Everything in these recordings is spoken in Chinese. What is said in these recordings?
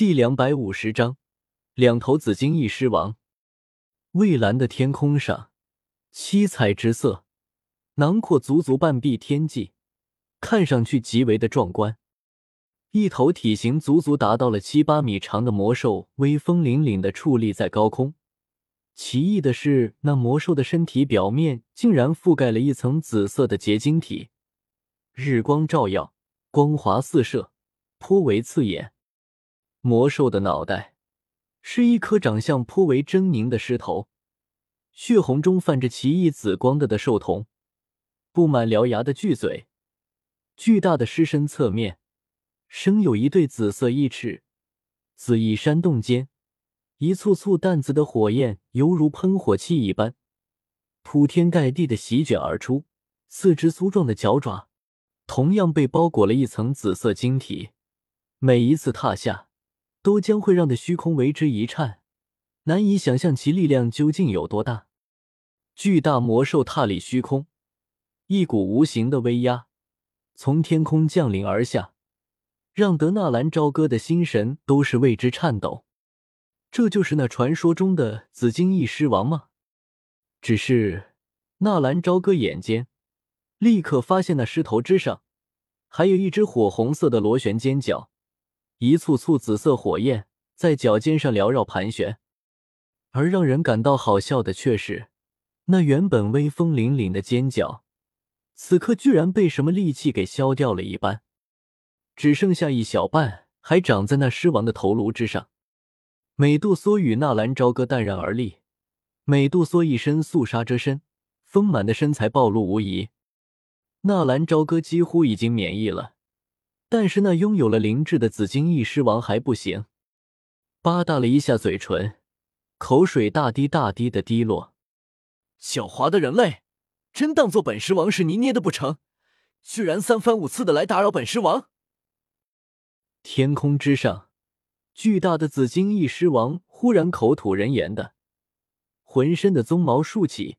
第两百五十章，两头紫金翼狮王。蔚蓝的天空上，七彩之色囊括足足半壁天际，看上去极为的壮观。一头体型足足达到了七八米长的魔兽，威风凛凛的矗立在高空。奇异的是，那魔兽的身体表面竟然覆盖了一层紫色的结晶体，日光照耀，光华四射，颇为刺眼。魔兽的脑袋是一颗长相颇为狰狞的狮头，血红中泛着奇异紫光的的兽瞳，布满獠牙的巨嘴，巨大的狮身侧面生有一对紫色翼翅，紫翼扇动间，一簇簇淡紫的火焰犹如喷火器一般，铺天盖地的席卷而出。四只粗壮的脚爪同样被包裹了一层紫色晶体，每一次踏下。都将会让的虚空为之一颤，难以想象其力量究竟有多大。巨大魔兽踏立虚空，一股无形的威压从天空降临而下，让德纳兰朝歌的心神都是为之颤抖。这就是那传说中的紫金翼狮王吗？只是纳兰朝歌眼尖，立刻发现那狮头之上还有一只火红色的螺旋尖角。一簇簇紫色火焰在脚尖上缭绕盘旋，而让人感到好笑的却是，那原本威风凛凛的尖角，此刻居然被什么利器给削掉了一般，只剩下一小半还长在那狮王的头颅之上。美杜莎与纳兰朝歌淡然而立，美杜莎一身素纱遮身，丰满的身材暴露无遗，纳兰朝歌几乎已经免疫了。但是那拥有了灵智的紫金翼狮王还不行，吧嗒了一下嘴唇，口水大滴大滴的滴落。狡猾的人类，真当做本狮王是泥捏的不成？居然三番五次的来打扰本狮王！天空之上，巨大的紫金翼狮王忽然口吐人言的，浑身的鬃毛竖起，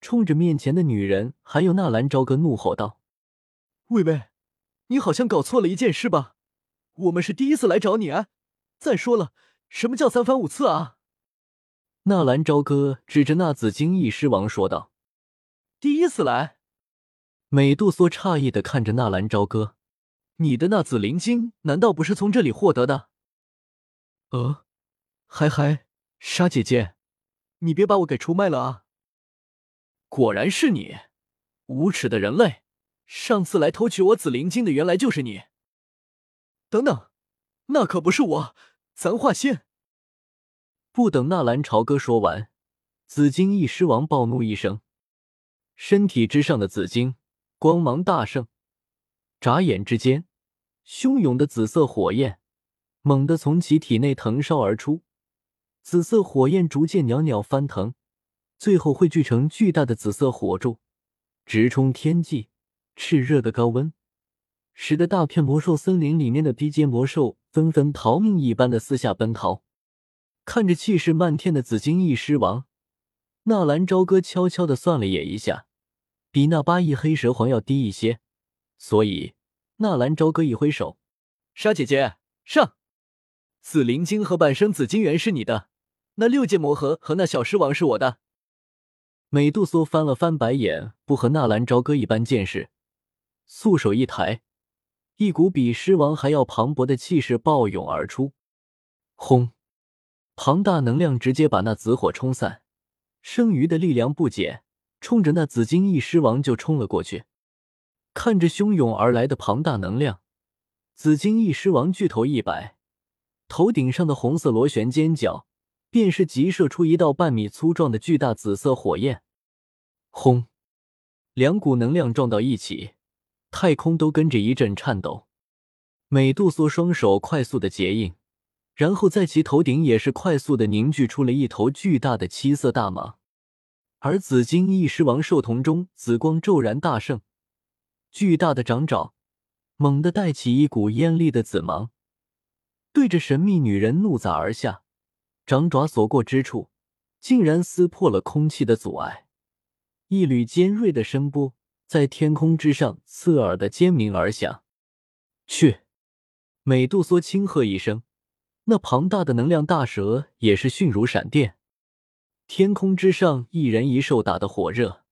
冲着面前的女人还有纳兰朝歌怒吼道：“喂喂！”你好像搞错了一件事吧？我们是第一次来找你啊！再说了，什么叫三番五次啊？纳兰朝歌指着那紫金翼狮王说道：“第一次来。”美杜莎诧异的看着纳兰朝歌：“你的那紫灵晶难道不是从这里获得的？”呃，嗨嗨，沙姐姐，你别把我给出卖了啊！果然是你，无耻的人类！上次来偷取我紫灵晶的，原来就是你。等等，那可不是我，咱话先。不等纳兰朝歌说完，紫金翼狮王暴怒一声，身体之上的紫晶光芒大盛，眨眼之间，汹涌的紫色火焰猛地从其体内腾烧而出，紫色火焰逐渐袅袅翻腾，最后汇聚成巨大的紫色火柱，直冲天际。炽热的高温，使得大片魔兽森林里面的低阶魔兽纷纷逃命一般的四下奔逃。看着气势漫天的紫金翼狮王，纳兰朝歌悄悄的算了眼一下，比那八翼黑蛇皇要低一些，所以纳兰朝歌一挥手：“沙姐姐上！紫灵晶和半生紫金元是你的，那六阶魔核和那小狮王是我的。”美杜莎翻了翻白眼，不和纳兰朝歌一般见识。素手一抬，一股比狮王还要磅礴的气势暴涌而出，轰！庞大能量直接把那紫火冲散，剩余的力量不减，冲着那紫金翼狮王就冲了过去。看着汹涌而来的庞大能量，紫金翼狮王巨头一摆，头顶上的红色螺旋尖角便是急射出一道半米粗壮的巨大紫色火焰。轰！两股能量撞到一起。太空都跟着一阵颤抖，美杜莎双手快速的结印，然后在其头顶也是快速的凝聚出了一头巨大的七色大蟒。而紫金翼狮王兽瞳中紫光骤然大盛，巨大的掌爪猛地带起一股艳丽的紫芒，对着神秘女人怒砸而下。掌爪所过之处，竟然撕破了空气的阻碍，一缕尖锐的声波。在天空之上，刺耳的尖鸣而响。去！美杜莎轻喝一声，那庞大的能量大蛇也是迅如闪电。天空之上，一人一兽打得火热。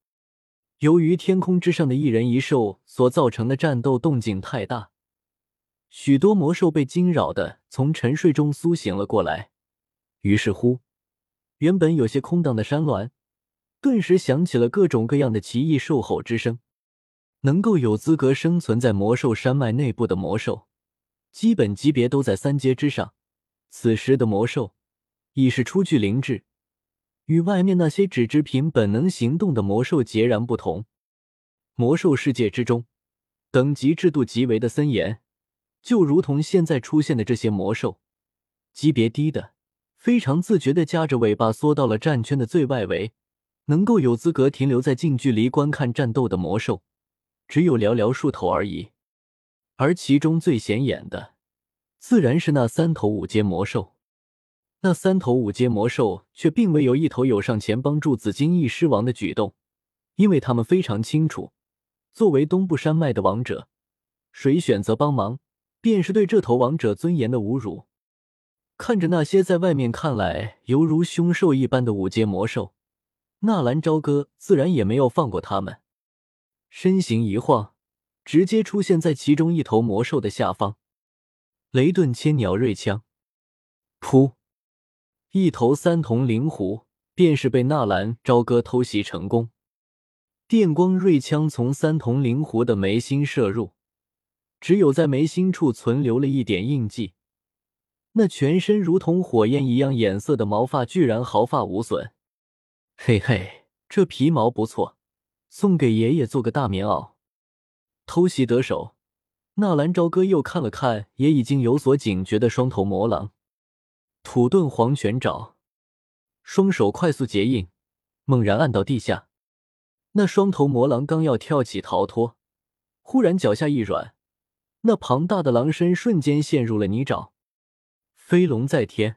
由于天空之上的一人一兽所造成的战斗动静太大，许多魔兽被惊扰的从沉睡中苏醒了过来。于是乎，原本有些空荡的山峦，顿时响起了各种各样的奇异兽吼之声。能够有资格生存在魔兽山脉内部的魔兽，基本级别都在三阶之上。此时的魔兽已是初具灵智。与外面那些只知凭本能行动的魔兽截然不同。魔兽世界之中，等级制度极为的森严，就如同现在出现的这些魔兽，级别低的非常自觉的夹着尾巴缩到了战圈的最外围，能够有资格停留在近距离观看战斗的魔兽，只有寥寥数头而已。而其中最显眼的，自然是那三头五阶魔兽。那三头五阶魔兽却并未有一头有上前帮助紫金翼狮王的举动，因为他们非常清楚，作为东部山脉的王者，谁选择帮忙，便是对这头王者尊严的侮辱。看着那些在外面看来犹如凶兽一般的五阶魔兽，纳兰朝歌自然也没有放过他们，身形一晃，直接出现在其中一头魔兽的下方，雷遁千鸟锐枪，噗！一头三瞳灵狐便是被纳兰朝歌偷袭成功，电光锐枪从三瞳灵狐的眉心射入，只有在眉心处存留了一点印记，那全身如同火焰一样颜色的毛发居然毫发无损。嘿嘿，这皮毛不错，送给爷爷做个大棉袄。偷袭得手，纳兰朝歌又看了看也已经有所警觉的双头魔狼。土遁黄泉爪，双手快速结印，猛然按到地下。那双头魔狼刚要跳起逃脱，忽然脚下一软，那庞大的狼身瞬间陷入了泥沼。飞龙在天，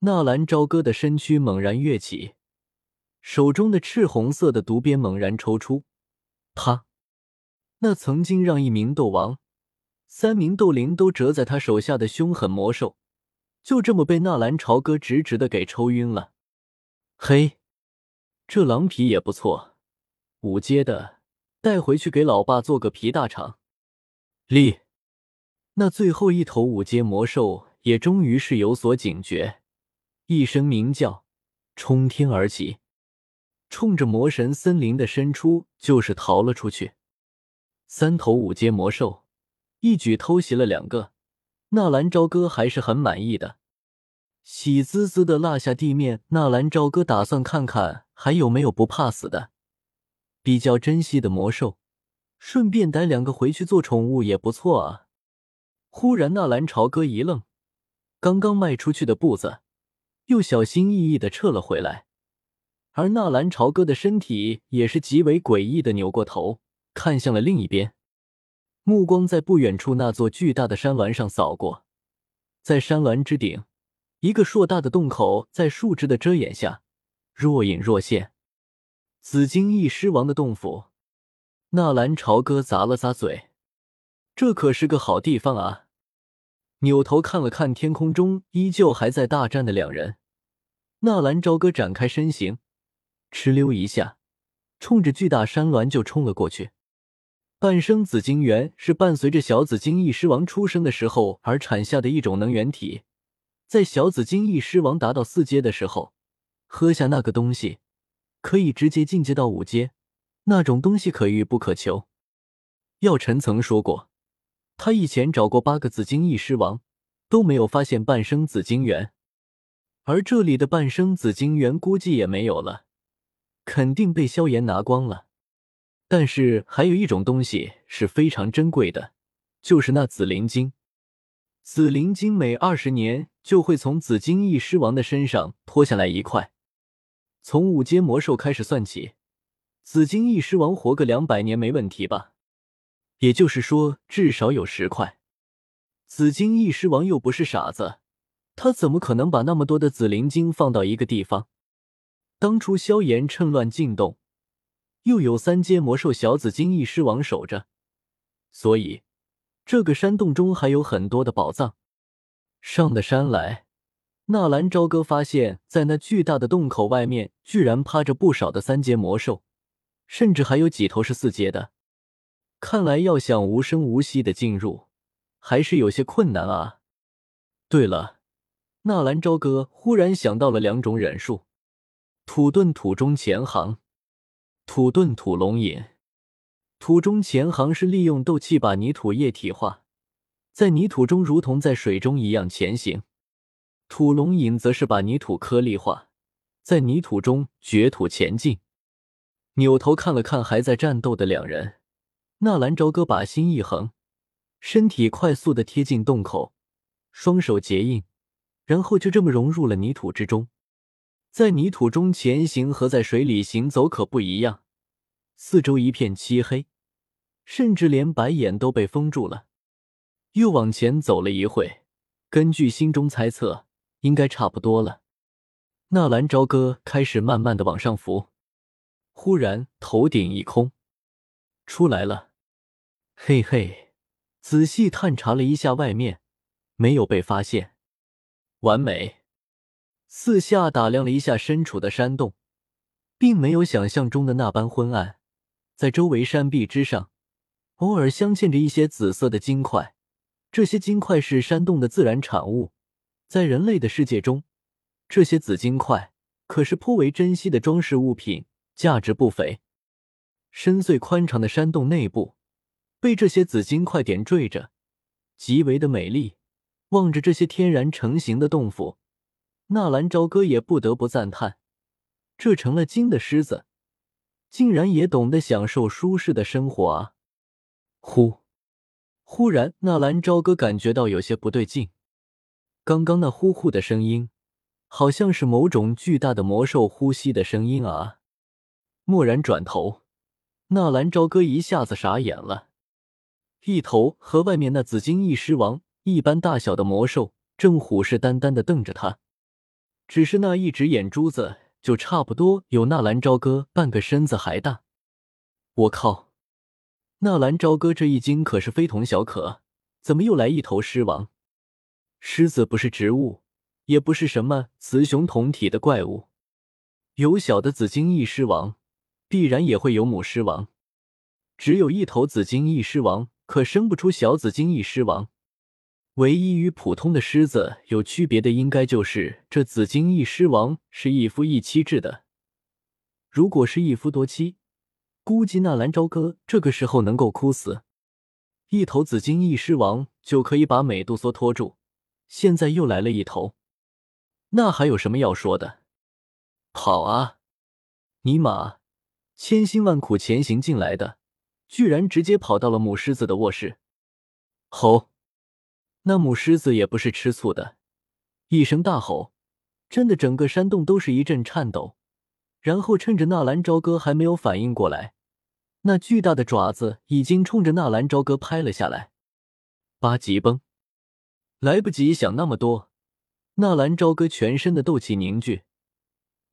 纳兰朝歌的身躯猛然跃起，手中的赤红色的毒鞭猛然抽出，啪！那曾经让一名斗王、三名斗灵都折在他手下的凶狠魔兽。就这么被纳兰朝歌直直的给抽晕了。嘿，这狼皮也不错，五阶的，带回去给老爸做个皮大肠。立，那最后一头五阶魔兽也终于是有所警觉，一声鸣叫，冲天而起，冲着魔神森林的深处就是逃了出去。三头五阶魔兽一举偷袭了两个。纳兰朝歌还是很满意的，喜滋滋的落下地面。纳兰朝歌打算看看还有没有不怕死的、比较珍惜的魔兽，顺便逮两个回去做宠物也不错啊。忽然，纳兰朝歌一愣，刚刚迈出去的步子又小心翼翼的撤了回来，而纳兰朝歌的身体也是极为诡异的扭过头，看向了另一边。目光在不远处那座巨大的山峦上扫过，在山峦之顶，一个硕大的洞口在树枝的遮掩下若隐若现。紫金翼狮王的洞府，纳兰朝歌咂了咂嘴，这可是个好地方啊！扭头看了看天空中依旧还在大战的两人，纳兰朝歌展开身形，哧溜一下，冲着巨大山峦就冲了过去。半生紫晶元是伴随着小紫晶翼狮王出生的时候而产下的一种能源体，在小紫晶翼狮王达到四阶的时候，喝下那个东西，可以直接进阶到五阶。那种东西可遇不可求。药尘曾说过，他以前找过八个紫晶翼狮王，都没有发现半生紫晶元，而这里的半生紫晶元估计也没有了，肯定被萧炎拿光了。但是还有一种东西是非常珍贵的，就是那紫灵晶。紫灵晶每二十年就会从紫金翼狮王的身上脱下来一块。从五阶魔兽开始算起，紫金翼狮王活个两百年没问题吧？也就是说，至少有十块。紫金翼狮王又不是傻子，他怎么可能把那么多的紫灵晶放到一个地方？当初萧炎趁乱进洞。又有三阶魔兽小紫金翼狮王守着，所以这个山洞中还有很多的宝藏。上的山来。纳兰朝歌发现，在那巨大的洞口外面，居然趴着不少的三阶魔兽，甚至还有几头是四阶的。看来要想无声无息的进入，还是有些困难啊。对了，纳兰朝歌忽然想到了两种忍术：土遁土中潜行，土遁土龙引。土中潜行是利用斗气把泥土液体化，在泥土中如同在水中一样前行。土龙引则是把泥土颗粒化，在泥土中掘土前进。扭头看了看还在战斗的两人，纳兰朝歌把心一横，身体快速的贴近洞口，双手结印，然后就这么融入了泥土之中。在泥土中前行和在水里行走可不一样，四周一片漆黑，甚至连白眼都被封住了。又往前走了一会，根据心中猜测。应该差不多了。纳兰朝歌开始慢慢的往上浮，忽然头顶一空，出来了。嘿嘿，仔细探查了一下外面，没有被发现，完美。四下打量了一下身处的山洞，并没有想象中的那般昏暗，在周围山壁之上，偶尔镶嵌着一些紫色的金块，这些金块是山洞的自然产物。在人类的世界中，这些紫金块可是颇为珍稀的装饰物品，价值不菲。深邃宽敞的山洞内部被这些紫金块点缀着，极为的美丽。望着这些天然成型的洞府，纳兰朝歌也不得不赞叹：这成了精的狮子，竟然也懂得享受舒适的生活啊！呼，忽然，纳兰朝歌感觉到有些不对劲。刚刚那呼呼的声音，好像是某种巨大的魔兽呼吸的声音啊！蓦然转头，纳兰朝歌一下子傻眼了。一头和外面那紫金翼狮王一般大小的魔兽，正虎视眈眈的瞪着他。只是那一只眼珠子，就差不多有纳兰朝歌半个身子还大。我靠！纳兰朝歌这一惊可是非同小可，怎么又来一头狮王？狮子不是植物，也不是什么雌雄同体的怪物。有小的紫金翼狮王，必然也会有母狮王。只有一头紫金翼狮王，可生不出小紫金翼狮王。唯一与普通的狮子有区别的，应该就是这紫金翼狮王是一夫一妻制的。如果是一夫多妻，估计纳兰朝歌这个时候能够哭死。一头紫金翼狮王就可以把美杜莎拖住。现在又来了一头，那还有什么要说的？跑啊！尼玛，千辛万苦前行进来的，居然直接跑到了母狮子的卧室。吼！那母狮子也不是吃醋的，一声大吼，震得整个山洞都是一阵颤抖。然后趁着纳兰朝歌还没有反应过来，那巨大的爪子已经冲着纳兰朝歌拍了下来。八级崩！来不及想那么多，纳兰朝歌全身的斗气凝聚，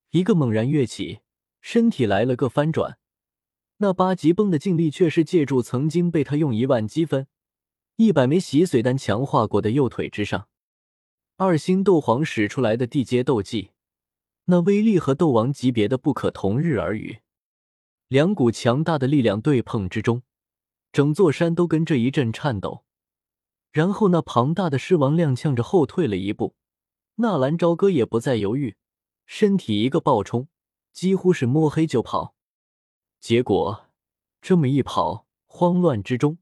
一个猛然跃起，身体来了个翻转。那八级崩的劲力却是借助曾经被他用一万积分、一百枚洗髓丹强化过的右腿之上。二星斗皇使出来的地阶斗技，那威力和斗王级别的不可同日而语。两股强大的力量对碰之中，整座山都跟着一阵颤抖。然后，那庞大的狮王踉跄着后退了一步，纳兰朝歌也不再犹豫，身体一个暴冲，几乎是摸黑就跑。结果这么一跑，慌乱之中，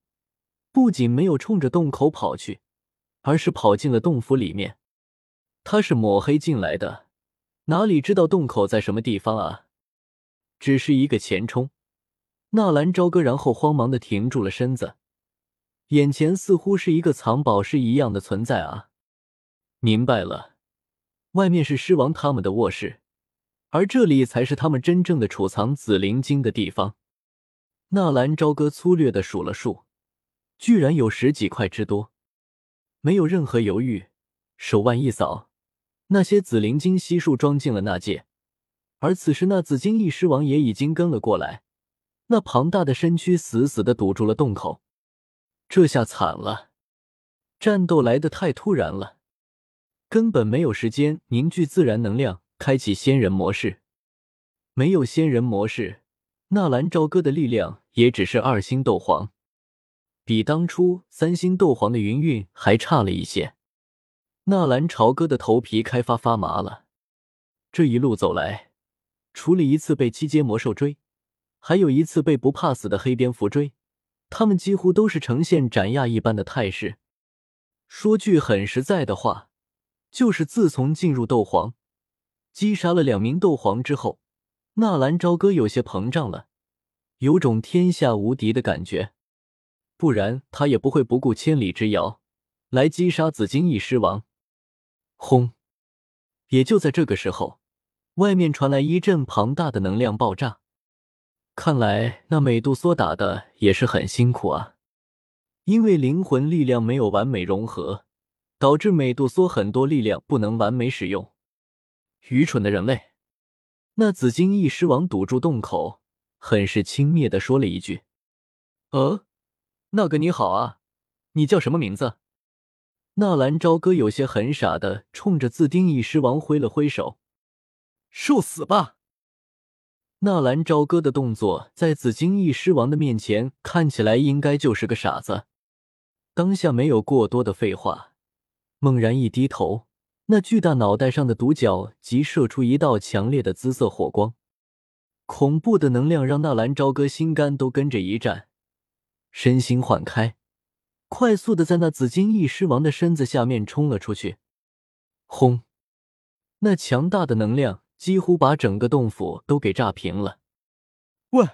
不仅没有冲着洞口跑去，而是跑进了洞府里面。他是抹黑进来的，哪里知道洞口在什么地方啊？只是一个前冲，纳兰朝歌然后慌忙的停住了身子。眼前似乎是一个藏宝室一样的存在啊！明白了，外面是狮王他们的卧室，而这里才是他们真正的储藏紫灵晶的地方。纳兰朝歌粗略的数了数，居然有十几块之多。没有任何犹豫，手腕一扫，那些紫灵晶悉数装进了那戒。而此时，那紫金翼狮王也已经跟了过来，那庞大的身躯死死的堵住了洞口。这下惨了，战斗来的太突然了，根本没有时间凝聚自然能量，开启仙人模式。没有仙人模式，纳兰朝歌的力量也只是二星斗皇，比当初三星斗皇的云韵还差了一些。纳兰朝歌的头皮开发发麻了。这一路走来，除了一次被七阶魔兽追，还有一次被不怕死的黑蝙蝠追，他们几乎都是呈现斩亚一般的态势。说句很实在的话。就是自从进入斗皇，击杀了两名斗皇之后，纳兰朝歌有些膨胀了，有种天下无敌的感觉。不然他也不会不顾千里之遥来击杀紫金翼狮王。轰！也就在这个时候，外面传来一阵庞大的能量爆炸。看来那美杜莎打的也是很辛苦啊，因为灵魂力量没有完美融合。导致美杜莎很多力量不能完美使用。愚蠢的人类！那紫金翼狮王堵住洞口，很是轻蔑的说了一句：“呃，那个你好啊，你叫什么名字？”纳兰朝歌有些很傻的冲着紫金翼狮王挥了挥手：“受死吧！”纳兰朝歌的动作在紫金翼狮王的面前看起来应该就是个傻子，当下没有过多的废话。猛然一低头，那巨大脑袋上的独角即射出一道强烈的紫色火光，恐怖的能量让纳兰朝歌心肝都跟着一颤，身心缓开，快速的在那紫金翼狮王的身子下面冲了出去。轰！那强大的能量几乎把整个洞府都给炸平了。喂，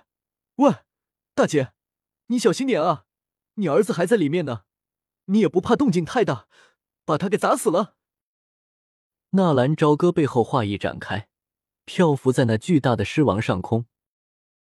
喂，大姐，你小心点啊！你儿子还在里面呢，你也不怕动静太大？把他给砸死了。纳兰朝歌背后话一展开，漂浮在那巨大的狮王上空，